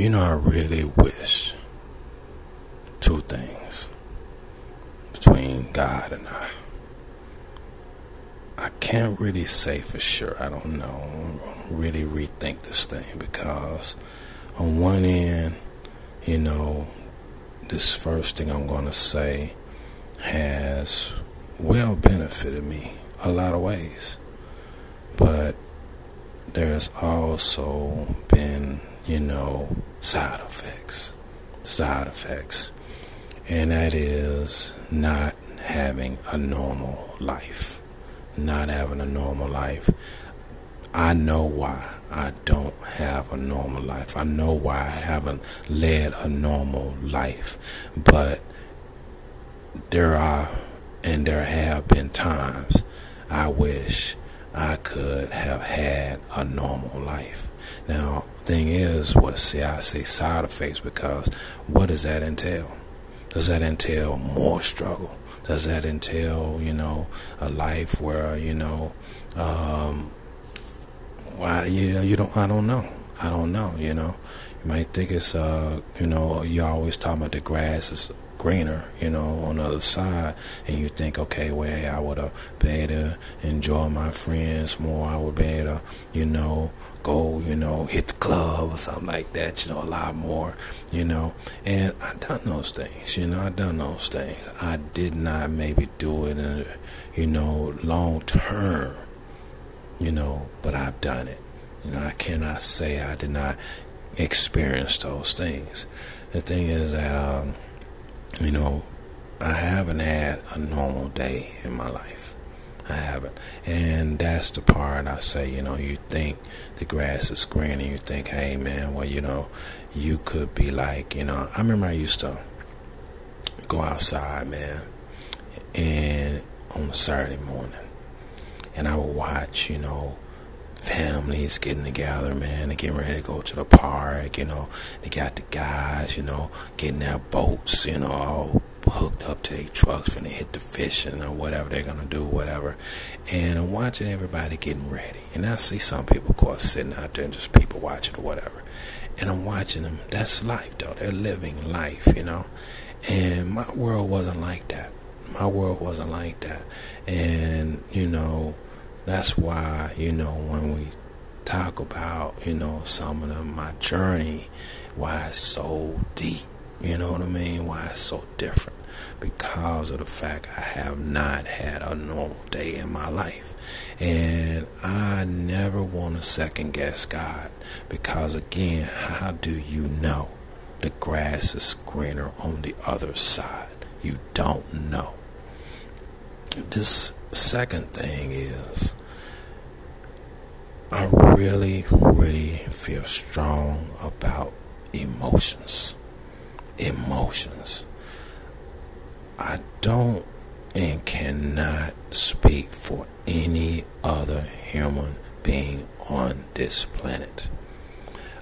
You know, I really wish two things between God and I. I can't really say for sure. I don't know. really rethink this thing because, on one end, you know, this first thing I'm going to say has well benefited me a lot of ways. But there's also been, you know, side effects. Side effects. And that is not having a normal life. Not having a normal life. I know why I don't have a normal life. I know why I haven't led a normal life. But there are and there have been times I wish I could have had a normal life. Now, thing is, what see, I say side effects because what does that entail? Does that entail more struggle? Does that entail, you know, a life where, you know, um, why, you know, you don't, I don't know. I don't know, you know. You might think it's, uh, you know, you always talk about the grass is greener, you know, on the other side, and you think, okay, well, I would have been able to enjoy my friends more. I would be able you know, go, you know, hit the club or something like that, you know, a lot more, you know. And I done those things, you know, I done those things. I did not maybe do it in, you know, long term, you know, but I've done it. You know, I cannot say I did not experience those things. The thing is that, um, you know, I haven't had a normal day in my life. I haven't. And that's the part I say, you know, you think the grass is green and you think, hey, man, well, you know, you could be like, you know, I remember I used to go outside, man, and on a Saturday morning, and I would watch, you know, families getting together, man, and getting ready to go to the park, you know. They got the guys, you know, getting their boats, you know, all hooked up to their trucks when they hit the fishing or whatever they're gonna do, whatever. And I'm watching everybody getting ready. And I see some people, of course, sitting out there and just people watching or whatever. And I'm watching them. That's life, though. They're living life, you know. And my world wasn't like that. My world wasn't like that. And, you know, that's why, you know, when we talk about, you know, some of the, my journey, why it's so deep, you know what I mean? Why it's so different. Because of the fact I have not had a normal day in my life. And I never want to second guess God. Because again, how do you know the grass is greener on the other side? You don't know. This second thing is I really, really feel strong about emotions. Emotions. I don't and cannot speak for any other human being on this planet.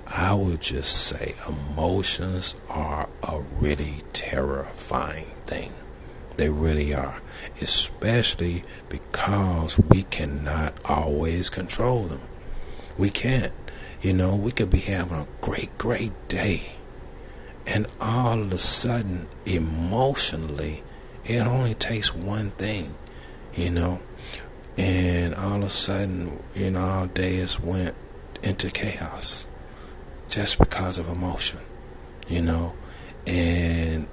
I would just say emotions are a really terrifying thing. They really are. Especially because we cannot always control them. We can't. You know, we could be having a great, great day. And all of a sudden, emotionally, it only takes one thing, you know. And all of a sudden, you know, our days went into chaos just because of emotion, you know. And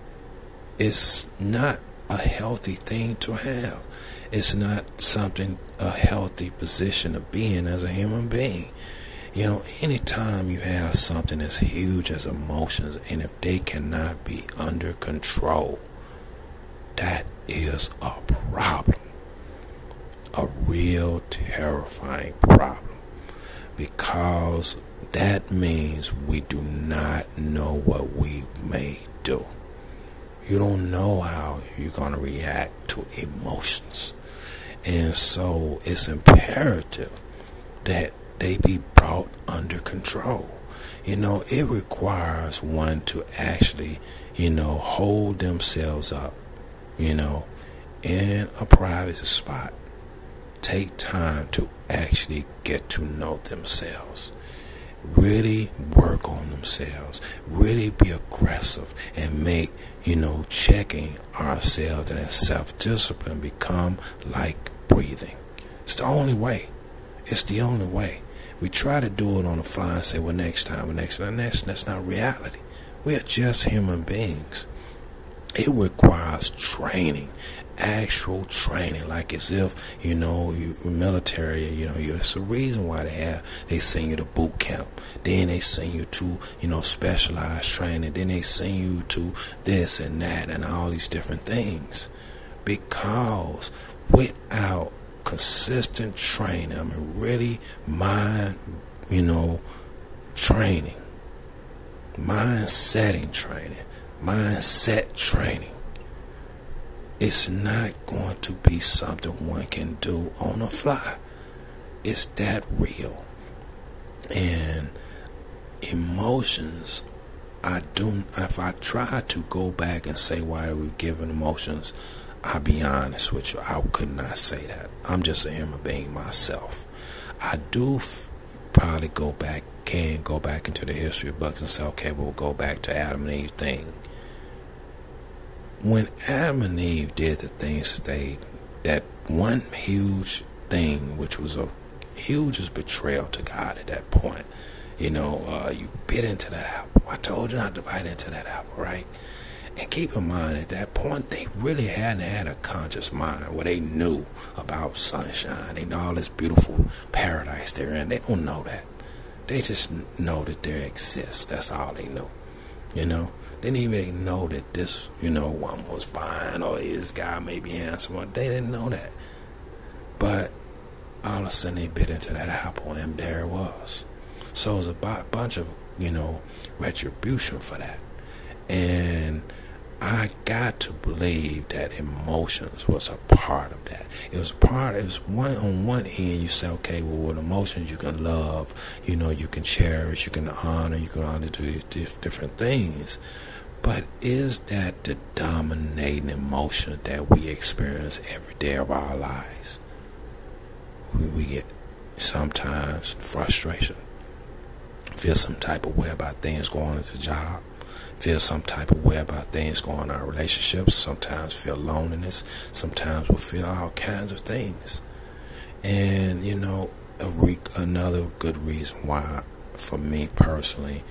it's not a healthy thing to have. It's not something, a healthy position of being as a human being. You know, anytime you have something as huge as emotions, and if they cannot be under control, that is a problem. A real terrifying problem. Because that means we do not know what we may do. You don't know how you're going to react to emotions. And so it's imperative that they be brought under control. You know, it requires one to actually, you know, hold themselves up, you know, in a private spot. Take time to actually get to know themselves. Really work on themselves, really be aggressive, and make, you know, checking ourselves and self discipline become like breathing. It's the only way. It's the only way. We try to do it on the fly and say, well, next time, well, next time. That's, that's not reality. We are just human beings. It requires training actual training, like as if you know you military. You know, that's the reason why they have they send you to boot camp. Then they send you to you know specialized training. Then they send you to this and that and all these different things, because without consistent training, I mean, really mind, you know, training, mind setting training, mindset training it's not going to be something one can do on a fly. It's that real. And emotions, I do. If I try to go back and say why are we giving emotions, I'll be honest with you. I could not say that. I'm just a human being myself. I do f- probably go back, can go back into the history of books and say, okay, we'll go back to Adam and Eve thing when Adam and Eve did the things that they, that one huge thing, which was a hugest betrayal to God at that point, you know, uh, you bit into that apple. I told you not to bite into that apple, right? And keep in mind, at that point, they really hadn't had a conscious mind where they knew about sunshine. Know all this beautiful paradise they're in. They don't know that. They just know that there exists. That's all they know, you know? Didn't even know that this, you know, one was fine or this guy may be handsome. They didn't know that. But all of a sudden they bit into that apple and there it was. So it was a bunch of, you know, retribution for that. And I got to believe that emotions was a part of that. It was part. It was one on one end. You say, okay, well, with emotions you can love, you know, you can cherish, you can honor, you can honor do different things. But is that the dominating emotion that we experience every day of our lives? We, we get sometimes frustration, feel some type of way about things going at the job, feel some type of way about things going in our relationships, sometimes feel loneliness, sometimes we'll feel all kinds of things. And, you know, a re- another good reason why, for me personally,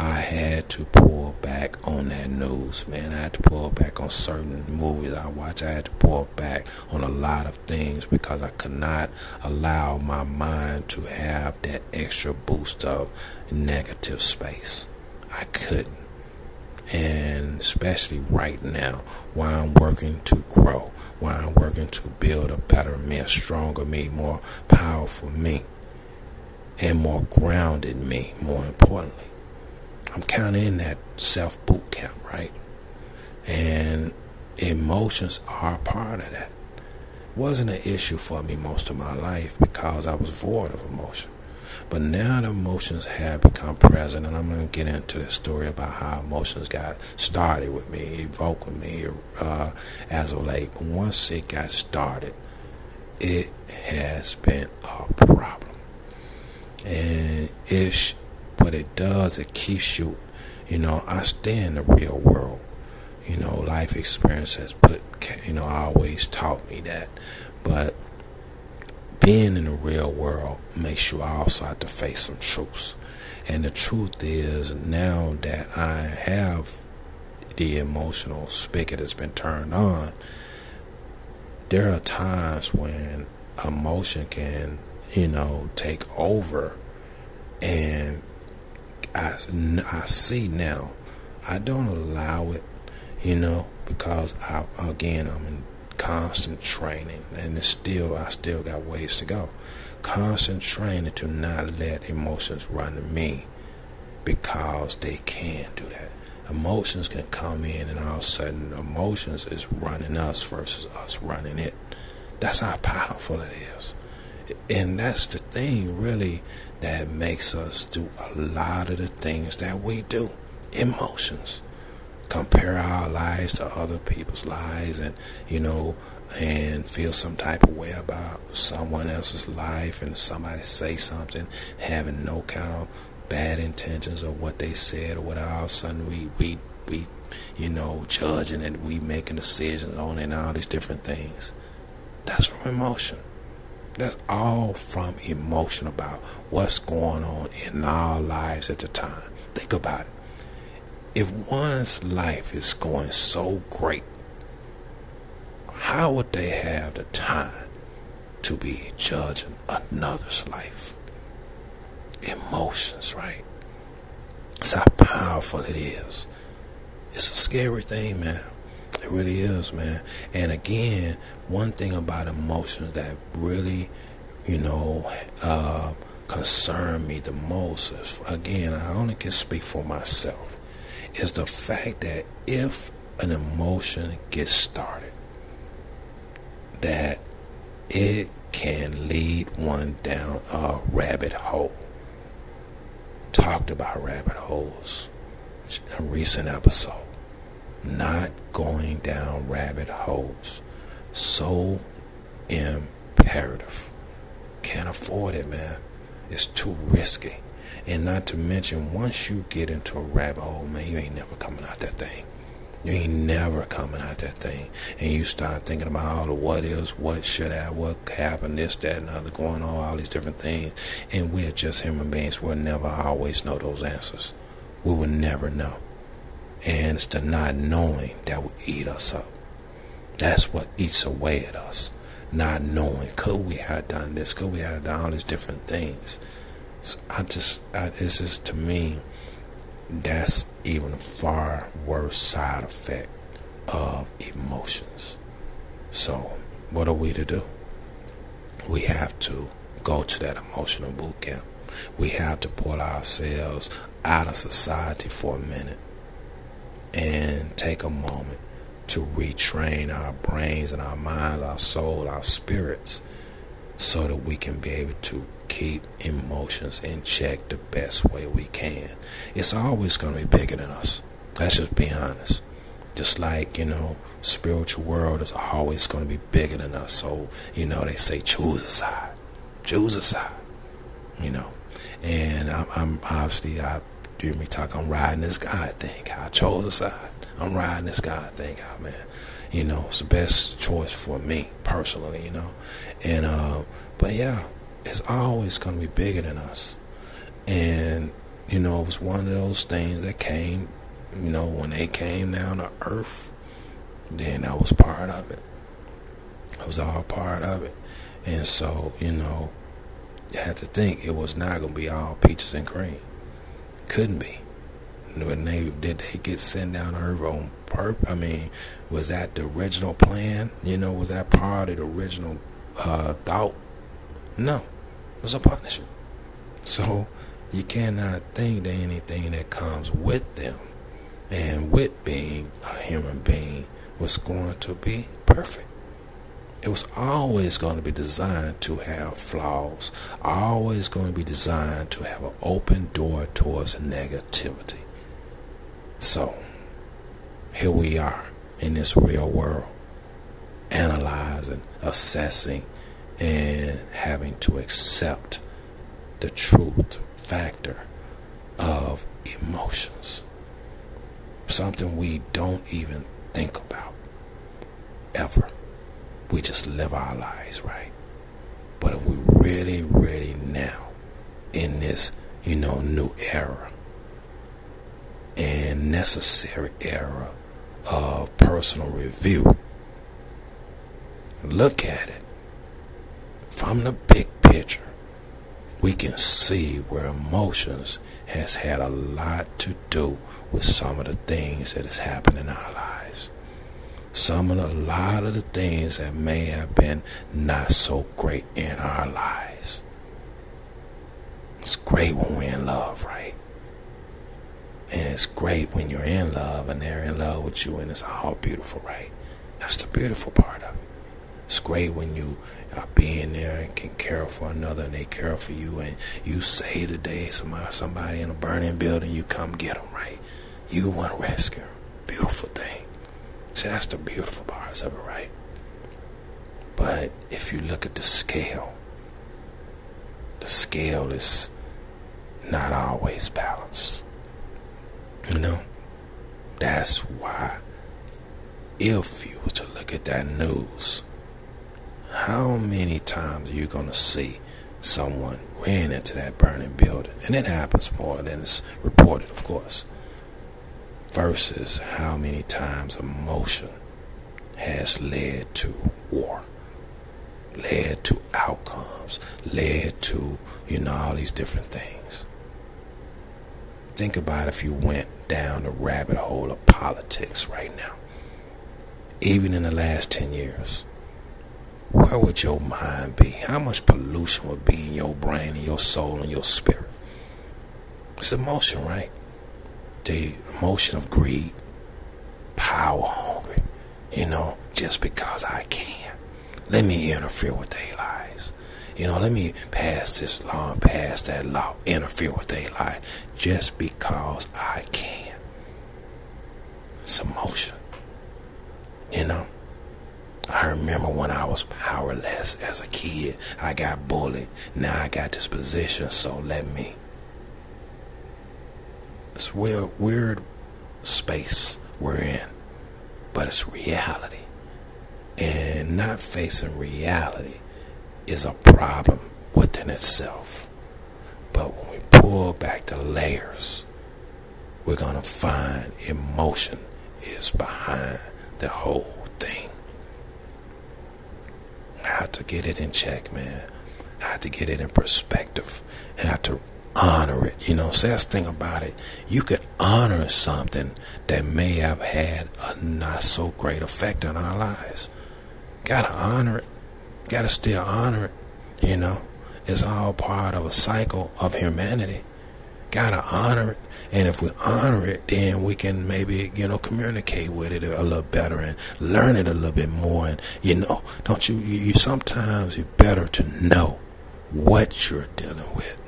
I had to pull back on that news, man. I had to pull back on certain movies I watch. I had to pull back on a lot of things because I could not allow my mind to have that extra boost of negative space. I couldn't. And especially right now, while I'm working to grow, while I'm working to build a better me, a stronger me, more powerful me, and more grounded me, more importantly. I'm kind of in that self boot camp, right? And emotions are part of that. Wasn't an issue for me most of my life because I was void of emotion. But now the emotions have become present, and I'm going to get into the story about how emotions got started with me, evoked with me uh, as of late. But once it got started, it has been a problem. And it's what it does, it keeps you, you know, I stay in the real world. You know, life experience has put, you know, always taught me that. But being in the real world makes you also have to face some truths. And the truth is, now that I have the emotional spigot has been turned on, there are times when emotion can, you know, take over and I, I see now. I don't allow it, you know, because I, again, I'm in constant training and it's still, I still got ways to go. Constant training to not let emotions run me because they can do that. Emotions can come in and all of a sudden emotions is running us versus us running it. That's how powerful it is. And that's the thing, really, that makes us do a lot of the things that we do. Emotions. Compare our lives to other people's lives and, you know, and feel some type of way about someone else's life and somebody say something, having no kind of bad intentions or what they said or whatever. All of a sudden we we we you know judging and we making decisions on it and all these different things. That's from emotion. That's all from emotion about what's going on in our lives at the time. Think about it. If one's life is going so great, how would they have the time to be judging another's life? Emotions, right? It's how powerful it is. It's a scary thing, man. Really is, man. And again, one thing about emotions that really, you know, uh, concern me the most is, again, I only can speak for myself, is the fact that if an emotion gets started, that it can lead one down a rabbit hole. Talked about rabbit holes, a recent episode not going down rabbit holes. So imperative. Can't afford it, man. It's too risky. And not to mention, once you get into a rabbit hole, man, you ain't never coming out that thing. You ain't never coming out that thing. And you start thinking about all the what is, what should I, what happened, this, that, and other, going on, all these different things. And we're just human beings. We'll never always know those answers. We will never know. And it's the not knowing that will eat us up. That's what eats away at us. Not knowing, could we have done this? Could we have done all these different things? So I just, I, it's just to me, that's even a far worse side effect of emotions. So, what are we to do? We have to go to that emotional boot camp. We have to pull ourselves out of society for a minute and take a moment to retrain our brains and our minds, our soul, our spirits, so that we can be able to keep emotions in check the best way we can. It's always going to be bigger than us. Let's just be honest. Just like, you know, spiritual world is always going to be bigger than us. So, you know, they say choose a side. Choose a side. You know. And I'm, I'm obviously, I hear me talk, I'm riding this God thing. I chose a side. I'm riding this God thing out, man. You know, it's the best choice for me personally, you know. And uh, but yeah, it's always gonna be bigger than us. And, you know, it was one of those things that came, you know, when they came down to earth, then I was part of it. I was all part of it. And so, you know, you had to think it was not gonna be all peaches and cream couldn't be. When they did they get sent down to Earth on purpose? I mean, was that the original plan? You know, was that part of the original uh, thought? No, it was a punishment. So you cannot think that anything that comes with them and with being a human being was going to be perfect. It was always going to be designed to have flaws, always going to be designed to have an open door towards negativity. So, here we are in this real world, analyzing, assessing, and having to accept the truth factor of emotions. Something we don't even think about ever we just live our lives right. But if we really, really now in this, you know, new era and necessary era of personal review, look at it from the big picture. We can see where emotions has had a lot to do with some of the things that has happened in our lives some of the, a lot of the things that may have been not so great in our lives. It's great when we're in love, right? And it's great when you're in love and they're in love with you and it's all beautiful, right? That's the beautiful part of it. It's great when you are being there and can care for another and they care for you and you say today somebody, somebody in a burning building, you come get them, right? You want to rescue them. Beautiful thing. That's the beautiful parts of it, right? But if you look at the scale, the scale is not always balanced. You know, that's why if you were to look at that news, how many times are you going to see someone ran into that burning building? And it happens more than it's reported, of course. Versus how many times emotion has led to war, led to outcomes, led to, you know, all these different things. Think about if you went down the rabbit hole of politics right now, even in the last 10 years. Where would your mind be? How much pollution would be in your brain and your soul and your spirit? It's emotion, right? The emotion of greed, power hungry, you know, just because I can. Let me interfere with their lives. You know, let me pass this law pass that law, interfere with their life just because I can. It's emotion. You know? I remember when I was powerless as a kid. I got bullied. Now I got this position, so let me. It's weird, weird space we're in, but it's reality. And not facing reality is a problem within itself. But when we pull back the layers, we're going to find emotion is behind the whole thing. How to get it in check, man. How to get it in perspective. How to honor it. You know, says thing about it. You could honor something that may have had a not so great effect on our lives. Gotta honor it. Gotta still honor it. You know, it's all part of a cycle of humanity. Gotta honor it. And if we honor it, then we can maybe, you know, communicate with it a little better and learn it a little bit more. And, you know, don't you, you, you sometimes it's better to know what you're dealing with,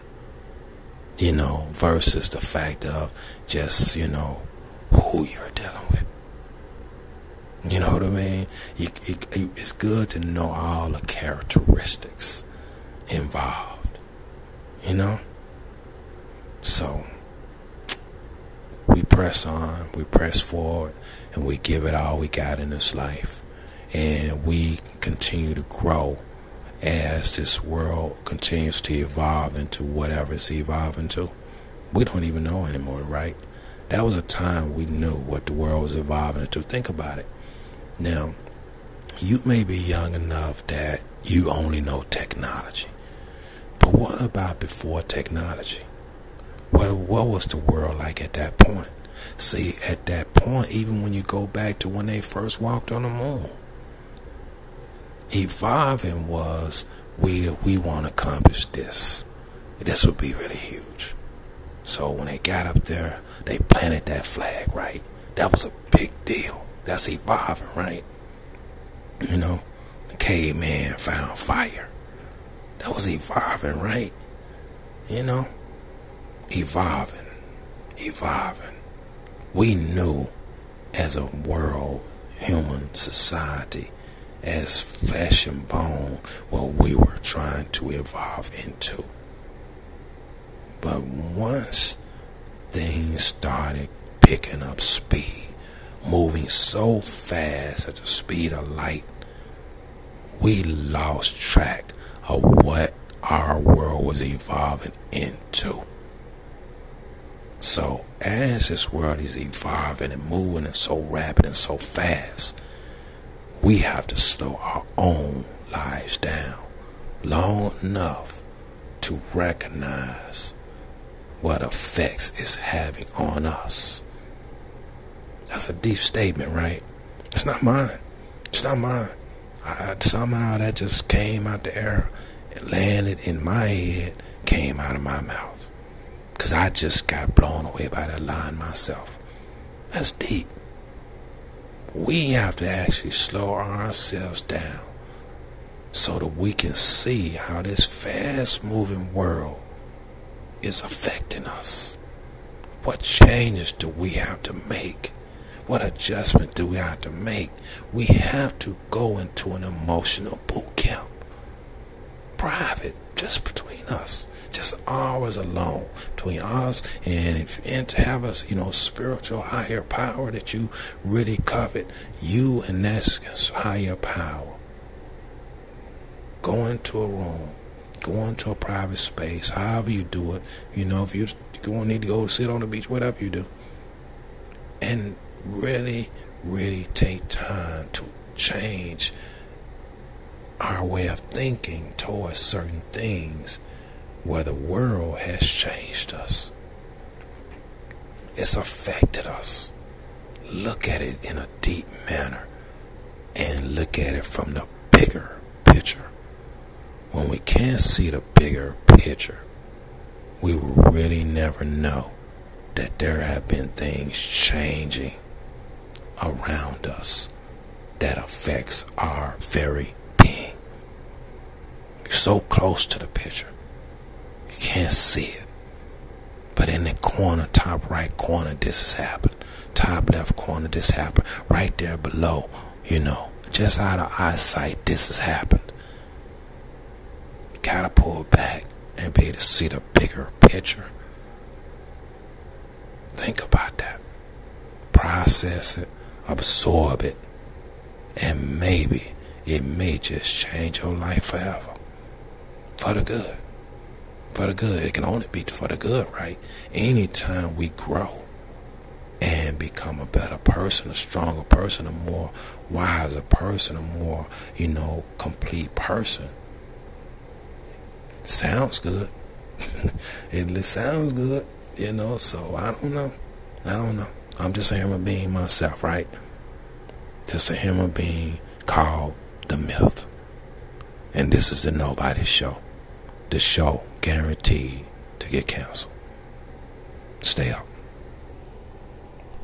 you know, versus the fact of just, you know, who you're dealing with. You know what I mean? It, it's good to know all the characteristics involved, you know? So, we press on, we press forward, and we give it all we got in this life. And we continue to grow as this world continues to evolve into whatever it's evolving to. We don't even know anymore, right? That was a time we knew what the world was evolving into. Think about it. Now, you may be young enough that you only know technology. But what about before technology? What, what was the world like at that point? See, at that point, even when you go back to when they first walked on the moon, evolving was we we want to accomplish this. This would be really huge. So when they got up there, they planted that flag, right? That was a big deal. That's evolving, right? You know, the caveman found fire. That was evolving, right? You know, evolving, evolving. We knew as a world, human society, as flesh and bone, what we were trying to evolve into. But once things started picking up speed, moving so fast at the speed of light, we lost track of what our world was evolving into. So, as this world is evolving and moving and so rapid and so fast, we have to slow our own lives down long enough to recognize what effects it's having on us. That's a deep statement, right? It's not mine. It's not mine. I, somehow that just came out the air and landed in my head, came out of my mouth. Because I just got blown away by that line myself. That's deep. We have to actually slow ourselves down so that we can see how this fast moving world is affecting us. What changes do we have to make? What adjustment do we have to make? We have to go into an emotional boot camp. Private, just between us. Just hours alone between us and if and to have a you know spiritual higher power that you really covet, you and that higher power. Go into a room, go into a private space, however you do it. You know, if you you need to go sit on the beach, whatever you do, and really, really take time to change our way of thinking towards certain things where the world has changed us. It's affected us. Look at it in a deep manner and look at it from the bigger picture. When we can't see the bigger picture, we will really never know that there have been things changing around us that affects our very being. You're so close to the picture. You can't see it. But in the corner, top right corner, this has happened. Top left corner, this happened. Right there below, you know, just out of eyesight, this has happened. You gotta pull back and be able to see the bigger picture. Think about that. Process it, absorb it, and maybe it may just change your life forever. For the good. For the good. It can only be for the good, right? Anytime we grow and become a better person, a stronger person, a more wiser person, a more, you know, complete person. Sounds good. it sounds good, you know, so I don't know. I don't know. I'm just a human being myself, right? Just a human being called the myth. And this is the Nobody Show. The show guaranteed to get canceled. Stay up.